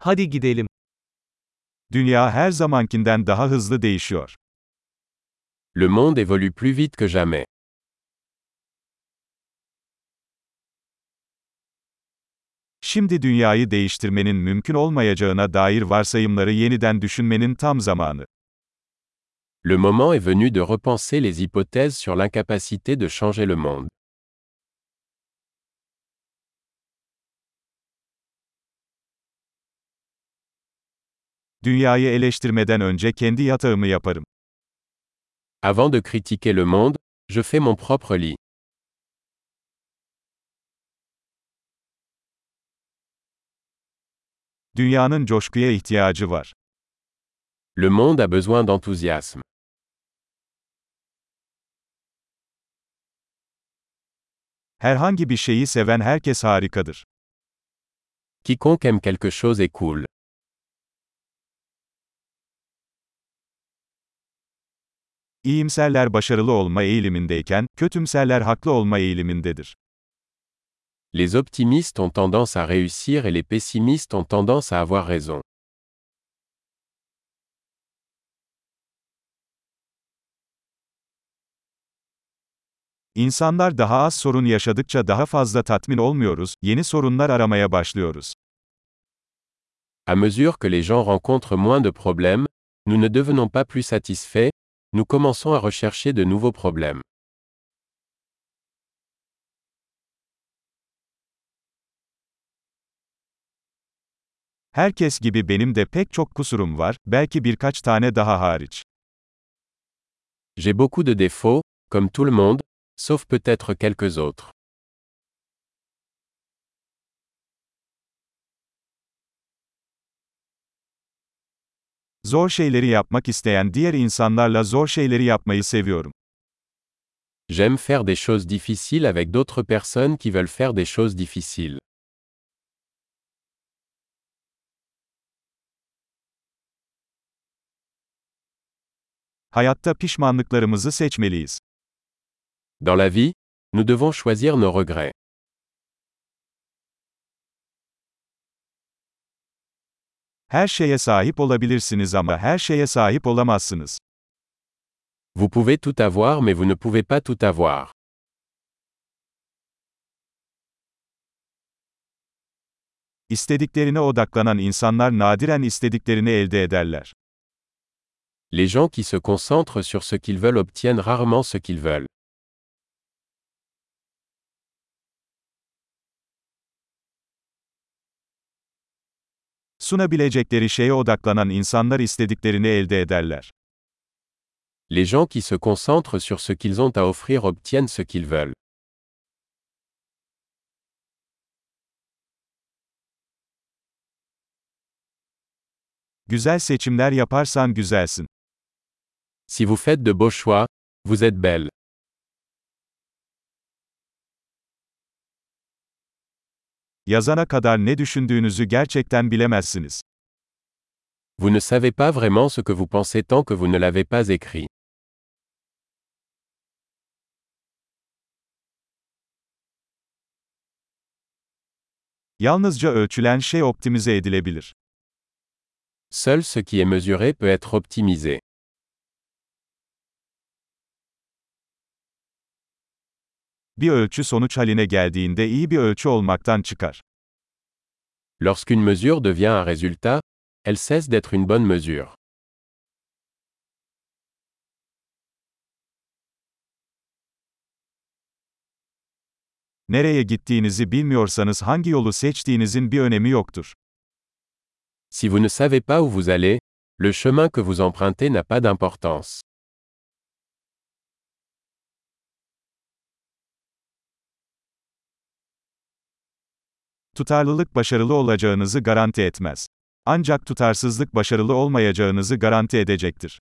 Hadi gidelim. Dünya her zamankinden daha hızlı değişiyor. Le monde évolue plus vite que jamais. Şimdi dünyayı değiştirmenin mümkün olmayacağına dair varsayımları yeniden düşünmenin tam zamanı. Le moment est venu de repenser les hypothèses sur l'incapacité de changer le monde. Dünyayı eleştirmeden önce kendi yatağımı yaparım. Avant de critiquer le monde, je fais mon propre lit. Dünyanın coşkuya ihtiyacı var. Le monde a besoin d'enthousiasme. Herhangi bir şeyi seven herkes harikadır. Quiconque aime quelque chose est cool. İyimserler başarılı olma eğilimindeyken, kötümserler haklı olma eğilimindedir. Les optimistes ont tendance à réussir et les pessimistes ont tendance à avoir raison. İnsanlar daha az sorun yaşadıkça daha fazla tatmin olmuyoruz, yeni sorunlar aramaya başlıyoruz. À mesure que les gens rencontrent moins de problèmes, nous ne devenons pas plus satisfaits, nous commençons à rechercher de nouveaux problèmes. Herkes gibi benim de pek çok kusurum var, belki birkaç tane daha hariç. J'ai beaucoup de défauts, comme tout le monde, sauf peut-être quelques autres. Zor şeyleri yapmak isteyen diğer insanlarla zor şeyleri yapmayı seviyorum. J'aime faire des choses difficiles avec d'autres personnes qui veulent faire des choses difficiles. Hayatta pişmanlıklarımızı seçmeliyiz. Dans la vie, nous devons choisir nos regrets. Her şeye sahip olabilirsiniz ama her şeye sahip olamazsınız. Vous pouvez tout avoir mais vous ne pouvez pas tout avoir. İstediklerine odaklanan insanlar nadiren istediklerini elde ederler. Les gens qui se concentrent sur ce qu'ils veulent obtiennent rarement ce qu'ils veulent. Sunabilecekleri şeye odaklanan insanlar istediklerini elde ederler. Les gens qui se concentrent sur ce qu'ils ont à offrir obtiennent ce qu'ils veulent. Güzel seçimler yaparsan güzelsin. Si vous faites de beaux choix, vous êtes belle. Yazana kadar ne düşündüğünüzü gerçekten bilemezsiniz. Vous ne savez pas vraiment ce que vous pensez tant que vous ne l'avez pas écrit. Yalnızca ölçülen şey optimize edilebilir. Seul ce qui est mesuré peut être optimisé. Bir ölçü sonuç haline geldiğinde iyi bir ölçü olmaktan çıkar. Lorsqu'une mesure devient un résultat, elle cesse d'être une bonne mesure. Nereye gittiğinizi bilmiyorsanız hangi yolu seçtiğinizin bir önemi yoktur. Si vous ne savez pas où vous allez, le chemin que vous empruntez n'a pas d'importance. Tutarlılık başarılı olacağınızı garanti etmez. Ancak tutarsızlık başarılı olmayacağınızı garanti edecektir.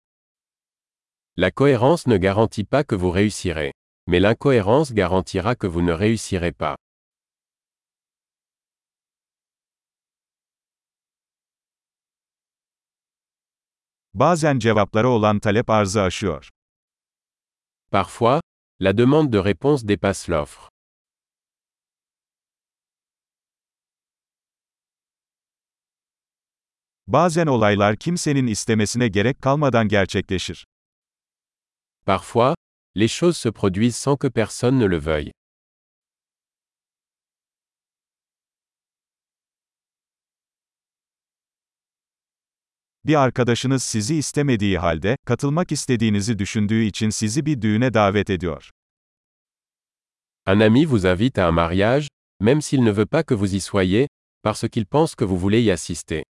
La cohérence ne garantit pas que vous réussirez. Mais l'incohérence garantira que vous ne réussirez pas. Bazen cevaplara olan talep arzı aşıyor. Parfois, la demande de réponse dépasse l'offre. Bazen olaylar kimsenin istemesine gerek kalmadan gerçekleşir. Parfois, les choses se produisent sans que personne ne le veuille. Bir arkadaşınız sizi istemediği halde, katılmak istediğinizi düşündüğü için sizi bir düğüne davet ediyor. Un ami vous invite à un mariage, même s'il ne veut pas que vous y soyez, parce qu'il pense que vous voulez y assister.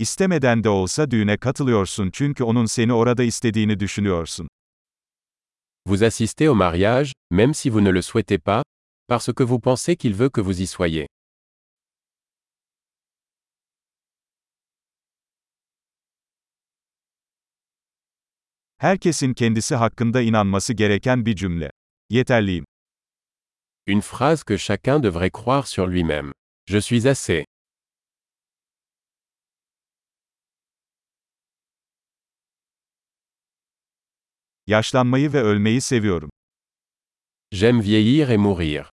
İstemeden de olsa düğüne katılıyorsun çünkü onun seni orada istediğini düşünüyorsun. Vous assistez au mariage, même si vous ne le souhaitez pas, parce que vous pensez qu'il veut que vous y soyez. Herkesin kendisi hakkında inanması gereken bir cümle. Yeterliyim. Une phrase que chacun devrait croire sur lui-même. Je suis assez. Yaşlanmayı ve ölmeyi seviyorum. J'aime vieillir et mourir.